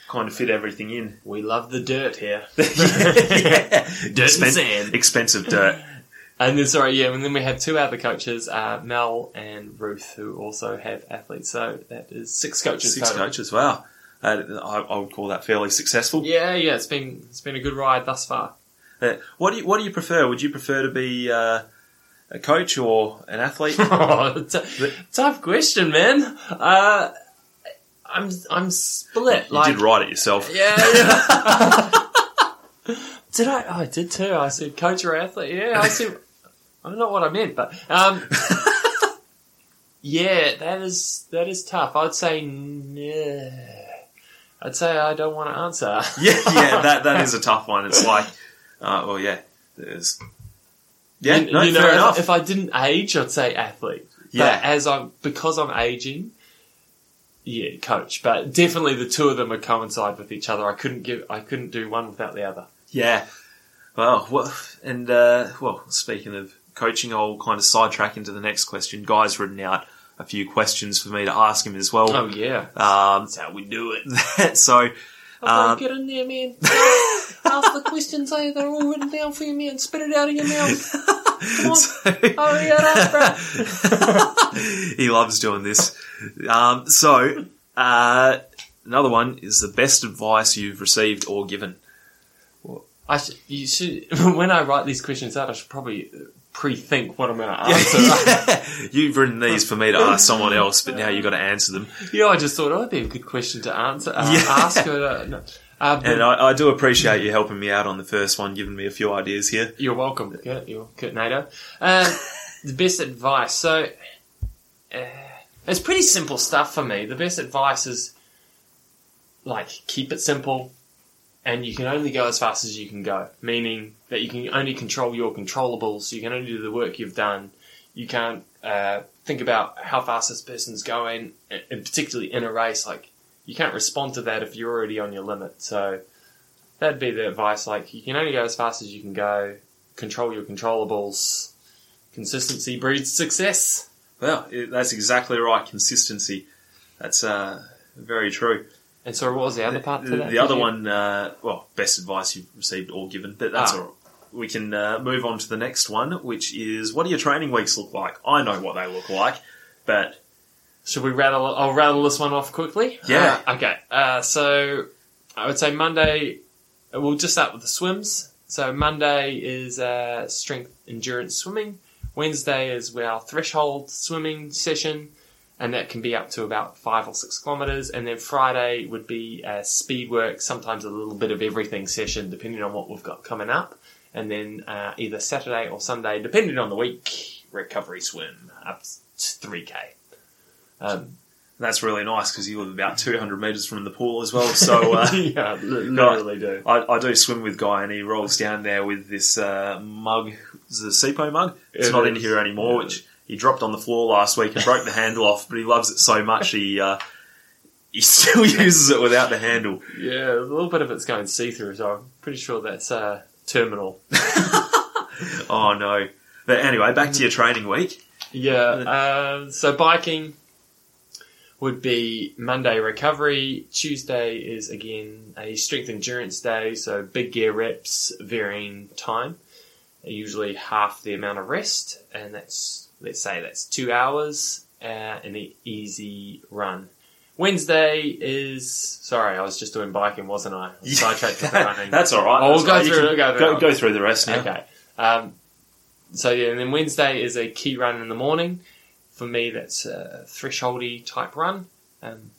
kind of fit everything in. We love the dirt here. yeah. Dirt and sand. expensive dirt. And then, sorry, yeah, and then we have two other coaches, uh, Mel and Ruth, who also have athletes. So that is six coaches. Six total. coaches. Wow, uh, I, I would call that fairly successful. Yeah, yeah, it's been it's been a good ride thus far. Uh, what do you What do you prefer? Would you prefer to be uh, a coach or an athlete? T- tough question, man. Uh, I'm I'm split. you like, did write it yourself. yeah, yeah. did I? Oh, I did too. I said coach or athlete. Yeah, I said. I don't know what I meant, but um, Yeah, that is that is tough. I'd say, nah. I'd say I don't want to answer. Yeah, yeah, that that is a tough one. It's like, uh, well, yeah, there's. Yeah, You- no, you know, fair if, enough. if I didn't age, I'd say athlete. Yeah. But as I'm because I'm aging, yeah, coach. But definitely the two of them would coincide with each other. I couldn't give I couldn't do one without the other. Yeah. Well, well and uh, well, speaking of coaching, I'll kind of sidetrack into the next question. Guy's written out a few questions for me to ask him as well. Oh yeah. Um, That's how we do it. so, Um, get in there, man. Ask the questions, eh? They're all written down for you, man. Spit it out of your mouth. Come on. so- Hurry it up, he loves doing this. Um, so, uh, another one is the best advice you've received or given. I should, you should, when I write these questions out, I should probably pre-think what I'm going to answer. Yeah. You've written these for me to ask someone else, but now you've got to answer them. Yeah, I just thought, oh, that'd be a good question to answer, uh, Yeah. ask. But, uh, no. uh, And I, I do appreciate you helping me out on the first one, giving me a few ideas here. you're welcome, Kurt. You're Kurt Nato. Um, the best advice. So, uh, it's pretty simple stuff for me. The best advice is like keep it simple, and you can only go as fast as you can go. Meaning that you can only control your controllables. You can only do the work you've done. You can't uh, think about how fast this person's going, and particularly in a race. Like you can't respond to that if you're already on your limit. So that'd be the advice. Like you can only go as fast as you can go. Control your controllables. Consistency breeds success. Well, that's exactly right. Consistency. That's uh, very true. And so, what was the other part the, to that? the other you- one, uh, well, best advice you've received or given, but that's Ah. all right. We can uh, move on to the next one, which is what do your training weeks look like? I know what they look like, but Should we rattle? I'll rattle this one off quickly. Yeah. Uh, okay. Uh, so I would say Monday. We'll just start with the swims. So Monday is uh, strength endurance swimming. Wednesday is our threshold swimming session, and that can be up to about five or six kilometers. And then Friday would be a speed work, sometimes a little bit of everything session, depending on what we've got coming up. And then uh, either Saturday or Sunday, depending on the week, recovery swim up to three k. Um, that's really nice because you live about 200 metres from the pool as well. So uh, yeah, li- literally do. I, I do swim with Guy, and he rolls down there with this uh, mug, is a Sipo mug? It's It not in here anymore, Yeah. which he dropped on the floor last week and broke the handle off, but he loves it so much he uh, he still uses it without the handle. Yeah, a little bit of it's going see through, so I'm pretty sure that's uh, terminal. Oh no! But anyway, back to your training week. Yeah, uh, so biking would be Monday recovery. Tuesday is again a strength endurance day, so big gear reps, varying time, usually half the amount of rest, and that's let's say that's two hours uh, and an easy run. Wednesday is sorry, I was just doing biking, wasn't I? I Sidetracked with the running. That's all right. Oh, we'll go right. Through go through go, go through the rest now. Okay. Um, so yeah, and then Wednesday is a key run in the morning. For me, that's a thresholdy type run. Um,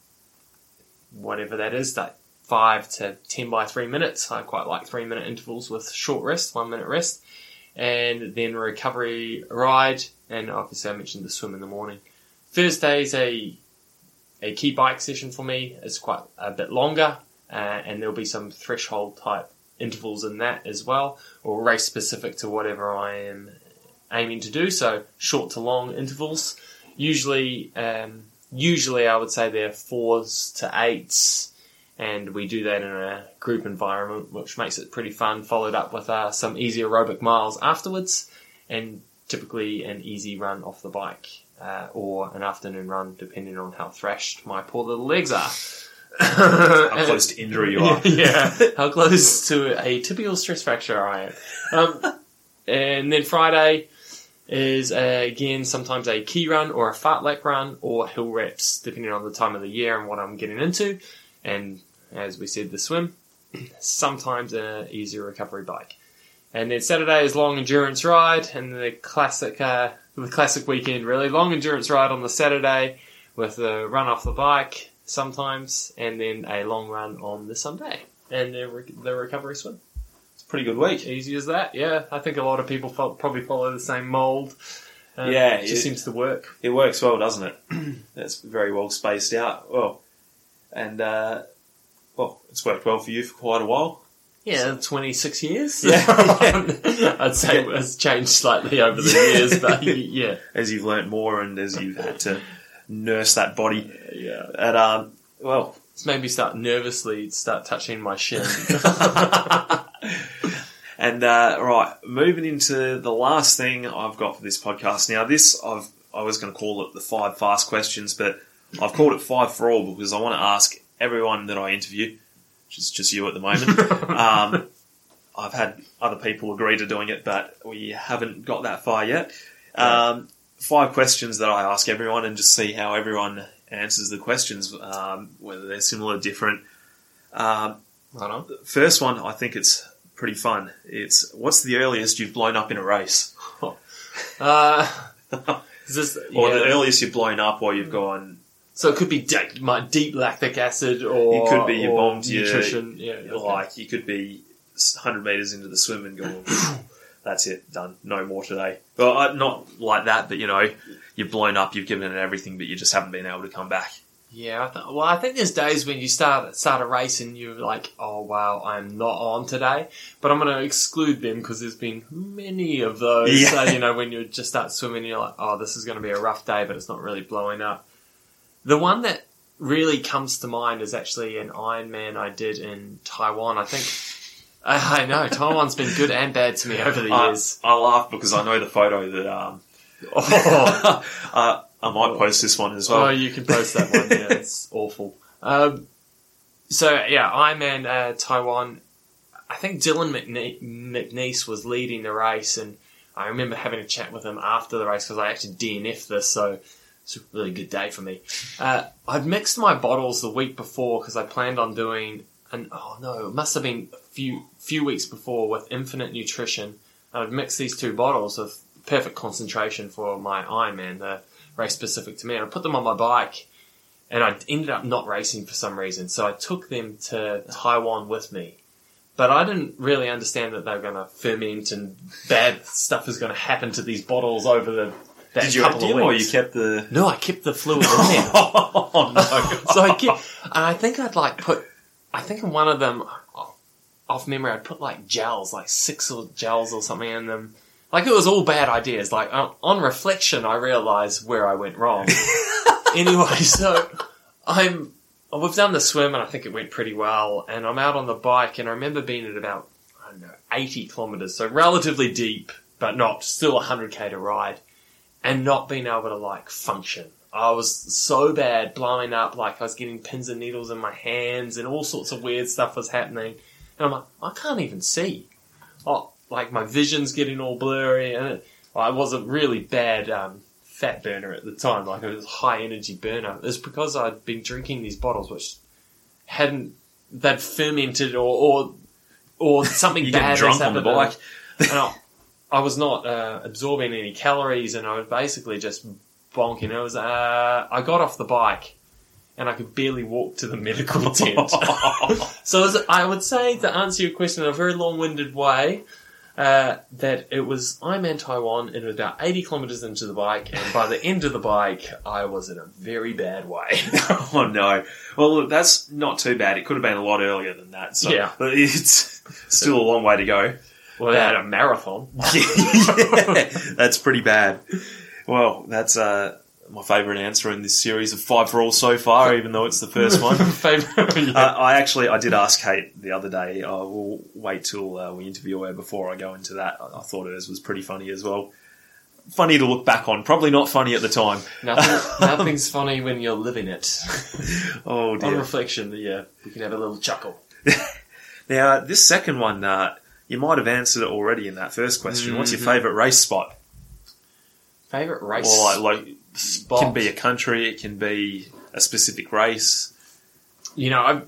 whatever that is, that five to ten by three minutes. I quite like three minute intervals with short rest, one minute rest, and then recovery ride. And obviously, I mentioned the swim in the morning. Thursday's a a key bike session for me. It's quite a bit longer, uh, and there'll be some threshold type intervals in that as well, or race specific to whatever I am aiming to do. So short to long intervals. Usually, um, usually I would say they're fours to eights, and we do that in a group environment, which makes it pretty fun. Followed up with uh, some easy aerobic miles afterwards, and typically an easy run off the bike. Uh, or an afternoon run, depending on how thrashed my poor little legs are. How close to injury you are. yeah, how close to a tibial stress fracture I am. Um, and then Friday is uh, again sometimes a key run or a fartlek run or hill reps, depending on the time of the year and what I'm getting into. And as we said, the swim. Sometimes an easier recovery bike. And then Saturday is long endurance ride, and the classic, uh, the classic weekend really long endurance ride on the Saturday with a run off the bike sometimes, and then a long run on the Sunday, and the, re- the recovery swim. It's a pretty good week. Easy as that, yeah. I think a lot of people fo- probably follow the same mold. Um, Yeah, it just it- seems to work. It works well, doesn't it? It's very well spaced out. Well, and uh, well, it's worked well for you for quite a while. Yeah, 26 years. Yeah. I'd say it has changed slightly over the years, but yeah. as you've learnt more and as you've had to nurse that body. Yeah. And um, well, It's made me start nervously start touching my shin. and uh, right, moving into the last thing I've got for this podcast. Now, this I've I was going to call it the five fast questions, but I've called it five for all because I want to ask everyone that I interview, which is just you at the moment. um, I've had other people agree to doing it, but we haven't got that far yet. Um, five questions that I ask everyone, and just see how everyone answers the questions, um, whether they're similar, or different. Um, right on. first one, I think it's pretty fun. It's what's the earliest you've blown up in a race, Uh, is this, or yeah. the earliest you've blown up, or you've gone So it could be deep, my deep lactic acid, or It could be you or bombed your- nutrition. yeah, okay. like you could be 100 meters into the swim and go, that's it, done, no more today. Well, uh, not like that, but you know, you've blown up, you've given it everything, but you just haven't been able to come back. Yeah, I th- well, I think there's days when you start start a race and you're like, oh wow, I'm not on today, but I'm going to exclude them because there's been many of those. Yeah. So, you know, when you just start swimming, you're like, oh, this is going to be a rough day, but it's not really blowing up. The one that really comes to mind is actually an Ironman I did in Taiwan. I think. I I know Taiwan's been good and bad to me over the years. I laugh because I know the photo that um, Oh, uh, I might post this one as well. Oh, you can post that one. Yeah, it's awful. Um, so yeah, Ironman uh, Taiwan. I think Dylan McNe- McNeice was leading the race, and I remember having a chat with him after the race because I actually DNF this, so it's a really good day for me. Uh, I'd mixed my bottles the week before because I planned on doing an oh no, it must have been a few few weeks before with Infinit Nutrition. And I'd mixed these two bottles of perfect concentration for my Ironman, the race specific to me, and I put them on my bike. And I ended up not racing for some reason, so I took them to Taiwan with me. But I didn't really understand that they were going to ferment and bad stuff is going to happen to these bottles over the Did you couple empty of or weeks. you kept the? No, I kept the fluid in there. oh no! so I kept, and I think I'd like put, I think in one of them, uh, off memory, I'd put like gels, like six or gels or something in them. Like it was all bad ideas. Like on, on reflection, I realised where I went wrong. anyway, so I'm, we've done the swim and I think it went pretty well. And I'm out on the bike and I remember being at about, I don't know, 80 kilometres. So relatively deep, but not still 100k to ride and not being able to like function. I was so bad blowing up, like I was getting pins and needles in my hands and all sorts of weird stuff was happening. And I'm like, I can't even see. Oh, like my vision's getting all blurry and it, well, I was a really bad um, fat burner at the time, like it was high energy burner. It's because I'd been drinking these bottles which hadn't, they'd fermented or, or, or something You bad drunk on the bike. And I, I was not uh, absorbing any calories, and I was basically just bonking. It was. Uh, I got off the bike, and I could barely walk to the medical tent. so as I would say to answer your question in a very long-winded way. Uh, that it was I'm in Taiwan and it was about 80 kilometers into the bike and by the end of the bike I was in a very bad way. oh no! Well, look, that's not too bad. It could have been a lot earlier than that. So Yeah. it's still a long way to go. Well, I had a marathon. yeah, that's pretty bad. Well, that's uh, my favourite answer in this series of five for all so far, even though it's the first one. Favorite- yeah. Uh, I actually I did ask Kate the other day. I will wait till uh, we interview her before I go into that. I, I thought hers was pretty funny as well. Funny to look back on. Probably not funny at the time. Nothing, nothing's funny when you're living it. Oh dear. On reflection, yeah, we can have a little chuckle. Now this second one, uh, you might have answered it already in that first question. What's your Mhm. favourite race spot? Favorite race Or like, like spot? can be a country. It can be a specific race. You know, I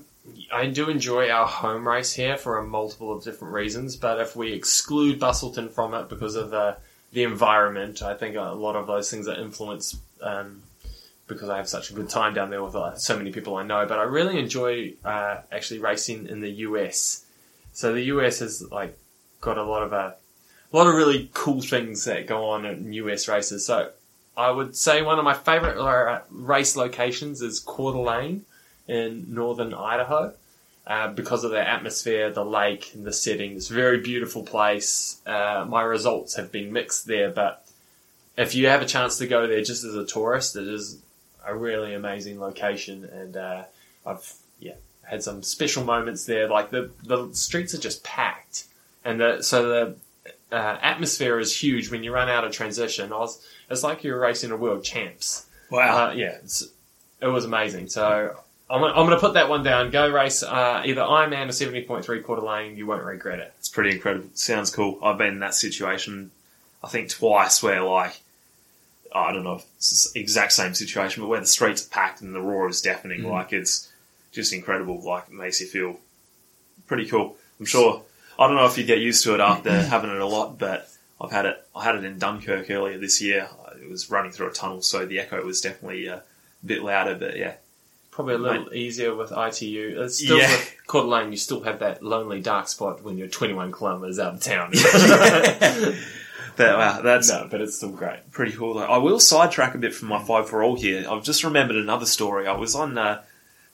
I do enjoy our home race here for a multiple of different reasons, but if we exclude Busselton from it because of the the environment, I think a lot of those things are influenced um, because I have such a good time down there with uh, so many people I know. But I really enjoy uh, actually racing in the US. So the US has like got a lot of uh, a lot of really cool things that go on in US races. So I would say one of my favorite uh, race locations is Coeur d'Alene in northern Idaho. Uh, because of the atmosphere, the lake, and the setting, it's a very beautiful place. Uh, my results have been mixed there, but if you have a chance to go there just as a tourist, it is a really amazing location, and uh, I've had some special moments there. Like the the streets are just packed, and the, so the uh, atmosphere is huge when you run out of transition. I was, it's like you're racing a world champs. Wow. Uh, yeah, it's, it was amazing. So I'm, I'm going to put that one down. Go race uh, either Ironman or 70.3 Coeur d'Alene. You won't regret it. It's pretty incredible. Sounds cool. I've been in that situation, I think twice, where like I don't know if it's the exact same situation, but where the streets are packed and the roar is deafening. Mm. Like it's just incredible. Like it makes you feel pretty cool. I'm sure. I don't know if you get used to it after having it a lot, but I've had it. I had it in Dunkirk earlier this year. It was running through a tunnel, so the echo was definitely uh, a bit louder. But yeah, Probably a little easier with ITU. It's still Yeah. with Coeur d'Alene, you still have that lonely dark spot when you're 21 kilometres out of town. but wow, that's no, but it's still great. pretty cool. Though. I will sidetrack a bit from my five for all here. I've just remembered another story. I was on uh,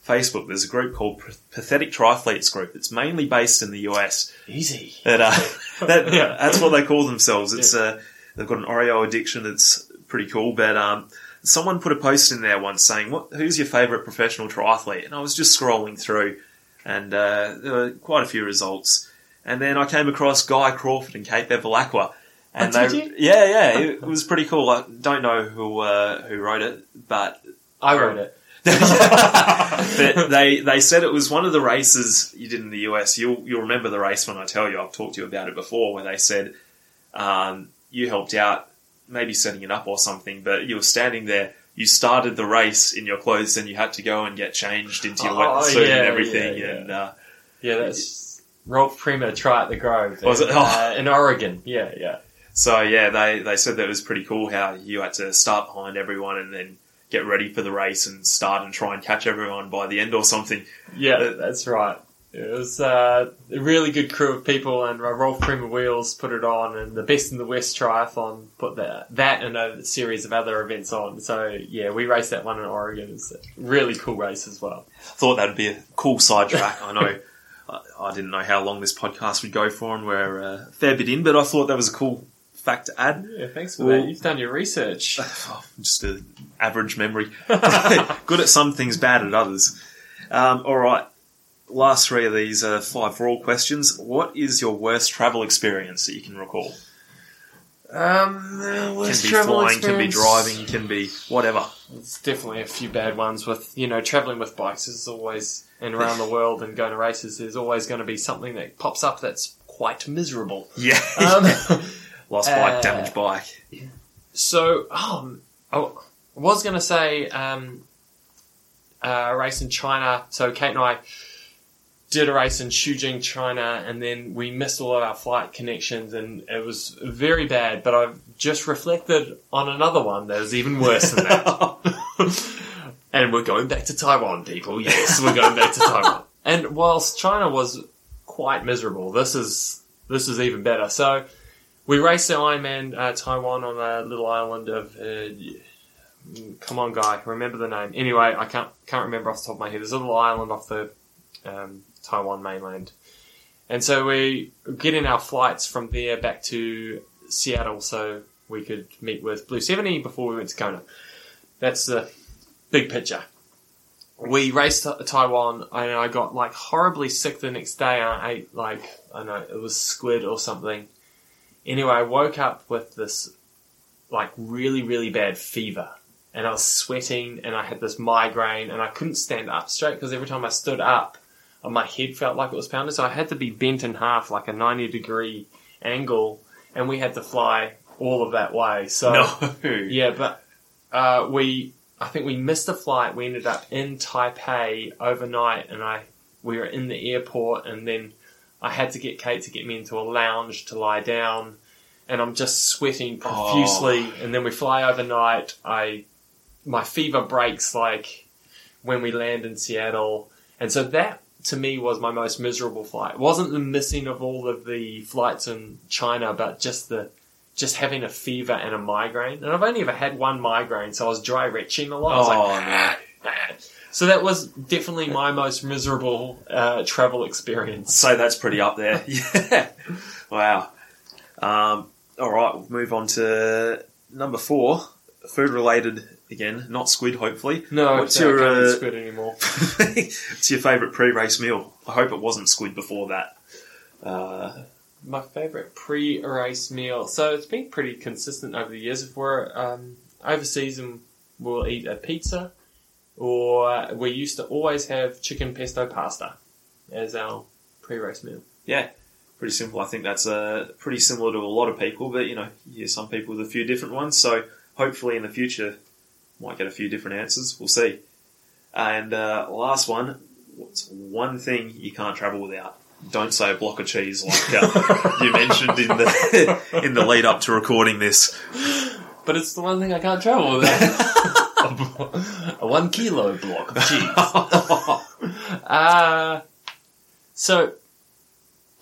Facebook. There's a group called Pathetic Triathletes Group. It's mainly based in the US. Easy. That, uh, that Yeah. that's what they call themselves. It's uh, they've got an Oreo addiction. It's pretty cool. But um, someone put a post in there once saying, "What? Who's your favorite professional triathlete?" And I was just scrolling through, and uh, there were quite a few results. And then I came across Guy Crawford and Kate Bevilacqua. And Oh, they, did you? yeah, yeah, it was pretty cool. I don't know who uh, who wrote it, but I wrote it. but they they said it was one of the races you did in the US. You'll you'll remember the race when I tell you. I've talked to you about it before, where they said um, you helped out, maybe setting it up or something, but you were standing there. You started the race in your clothes, and you had to go and get changed into your Oh, wetsuit yeah, and everything. yeah, yeah. And uh, Yeah, that's Rolf Prima Tri at the Grove. Was in, it? Oh. uh, in Oregon. Yeah, yeah. so yeah, they they said that it was pretty cool how you had to start behind everyone and then get ready for the race and start and try and catch everyone by the end or something. Yeah, that's right. It was uh, a really good crew of people, and uh, Rolf Prima Wheels put it on, and the Best in the West Triathlon put that that and a series of other events on. So yeah, we raced that one in Oregon. It's a really cool race as well. thought that'd be a cool sidetrack. I know I, I didn't know how long this podcast would go for, and we're uh, a fair bit in, but I thought that was a cool fact to add. Yeah, thanks for Well- that. You've done your research. Oh, just an average memory. Good at some things, bad at others. Um, all right, last three of these uh, five for all questions. What is your worst travel experience that you can recall? Um, Can be flying, can be driving, can be whatever. It's definitely a few bad ones with, you know, travelling with bikes is always, and around the world and going to races, there's always going to be something that pops up that's quite miserable. Yeah, Um, lost bike, uh, damaged bike. so, um, oh, I was going to say, um, uh, a race in China. So Kate and I did a race in Shujing, China, and then we missed all of our flight connections, and it was very bad. But I've just reflected on another one that was even worse than that. and we're going back to Taiwan, people. Yes, we're going back to Taiwan. And whilst China was quite miserable, this is this is even better. So we raced the Ironman uh, Taiwan on a little island of. Uh, come on, guy, remember the name. Anyway, I can't can't remember off the top of my head. There's a little island off the um, Taiwan mainland, and so we get in our flights from there back to Seattle, so we could meet with Blue Seventy before we went to Kona. That's the big picture. We raced Taiwan, and I got like horribly sick the next day. I ate like I don't know it was squid or something. Anyway, I woke up with this like really really bad fever, and I was sweating, and I had this migraine, and I couldn't stand up straight because every time I stood up, my head felt like it was pounded. So I had to be bent in half, like a ninety degree angle, and we had to fly all of that way. So no. yeah, but uh, we, I think we missed a flight. We ended up in Taipei overnight, and I, we were in the airport, and then I had to get Kate to get me into a lounge to lie down, and I'm just sweating oh. profusely. And then we fly overnight. I, my fever breaks like when we land in Seattle, and so that to me was my most miserable flight. It wasn't the missing of all of the flights in China, but just the just having a fever and a migraine. And I've only ever had one migraine, so I was dry retching a lot. I was Oh, like, no. Ah, so that was definitely my most miserable uh, travel experience. So that's pretty up there. yeah. Wow. Um, all right, we'll move on to number four. Food related again, not squid, hopefully. No, What's it's your, uh, squid anymore. What's your favourite pre race meal? I hope it wasn't squid before that. Uh, My favourite pre-race meal. So it's been pretty consistent over the years. If we're um, overseas and we'll eat a pizza, or we used to always have chicken pesto pasta as our pre-race meal. yeah, pretty simple. I think that's uh, pretty similar to a lot of people, but you know, you hear some people with a few different ones. So hopefully in the future, might get a few different answers. We'll see. And uh, last one, what's one thing you can't travel without? Don't say a block of cheese like uh, you mentioned in the in the lead up to recording this. But it's the one thing I can't travel without. a one kilo block of cheese. Uh, so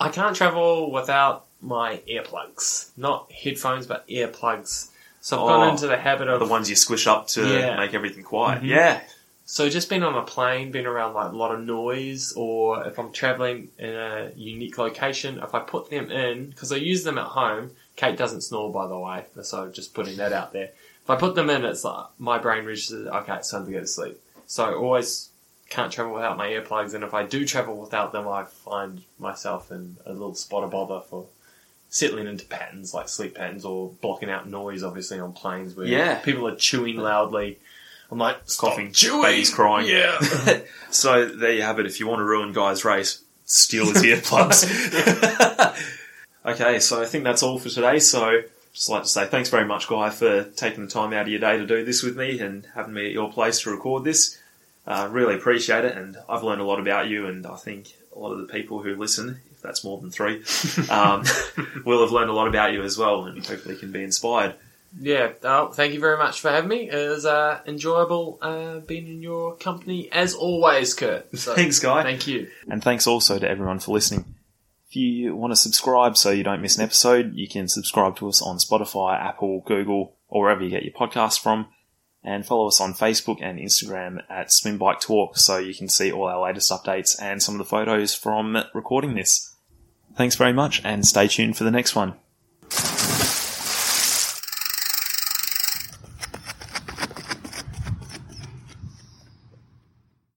I can't travel without my earplugs. Not headphones, but earplugs. So I've Oh, gone into the habit of the ones you squish up to Yeah. make everything quiet. Mhm. Yeah, So just being on a plane, being around like a lot of noise, or if I'm traveling in a unique location, if I put them in, because I use them at home, Kate doesn't snore by the way, so just putting that out there. If I put them in, it's like my brain registers, okay, it's time to go to sleep. So I always can't travel without my earplugs, and if I do travel without them, I find myself in a little spot of bother for settling into patterns like sleep patterns or blocking out noise, obviously on planes where Yeah. people are chewing loudly. I'm like, coughing, chewing, babies crying. Yeah. so there you have it. If you want to ruin Guy's race, steal his earplugs. okay, so I think that's all for today. So just like to say thanks very much, Guy, for taking the time out of your day to do this with me and having me at your place to record this. Uh, really appreciate it, and I've learned a lot about you, and I think a lot of the people who listen, if that's more than three, um, will have learned a lot about you as well, and hopefully can be inspired. Yeah, oh, thank you very much for having me. It was uh, enjoyable uh, being in your company as always, Kurt. So, Thanks, Guy. Thank you. And thanks also to everyone for listening. If you want to subscribe so you don't miss an episode, you can subscribe to us on Spotify, Apple, Google, or wherever you get your podcasts from. And follow us on Facebook and Instagram at Swim Bike Talk so you can see all our latest updates and some of the photos from recording this. Thanks very much and stay tuned for the next one.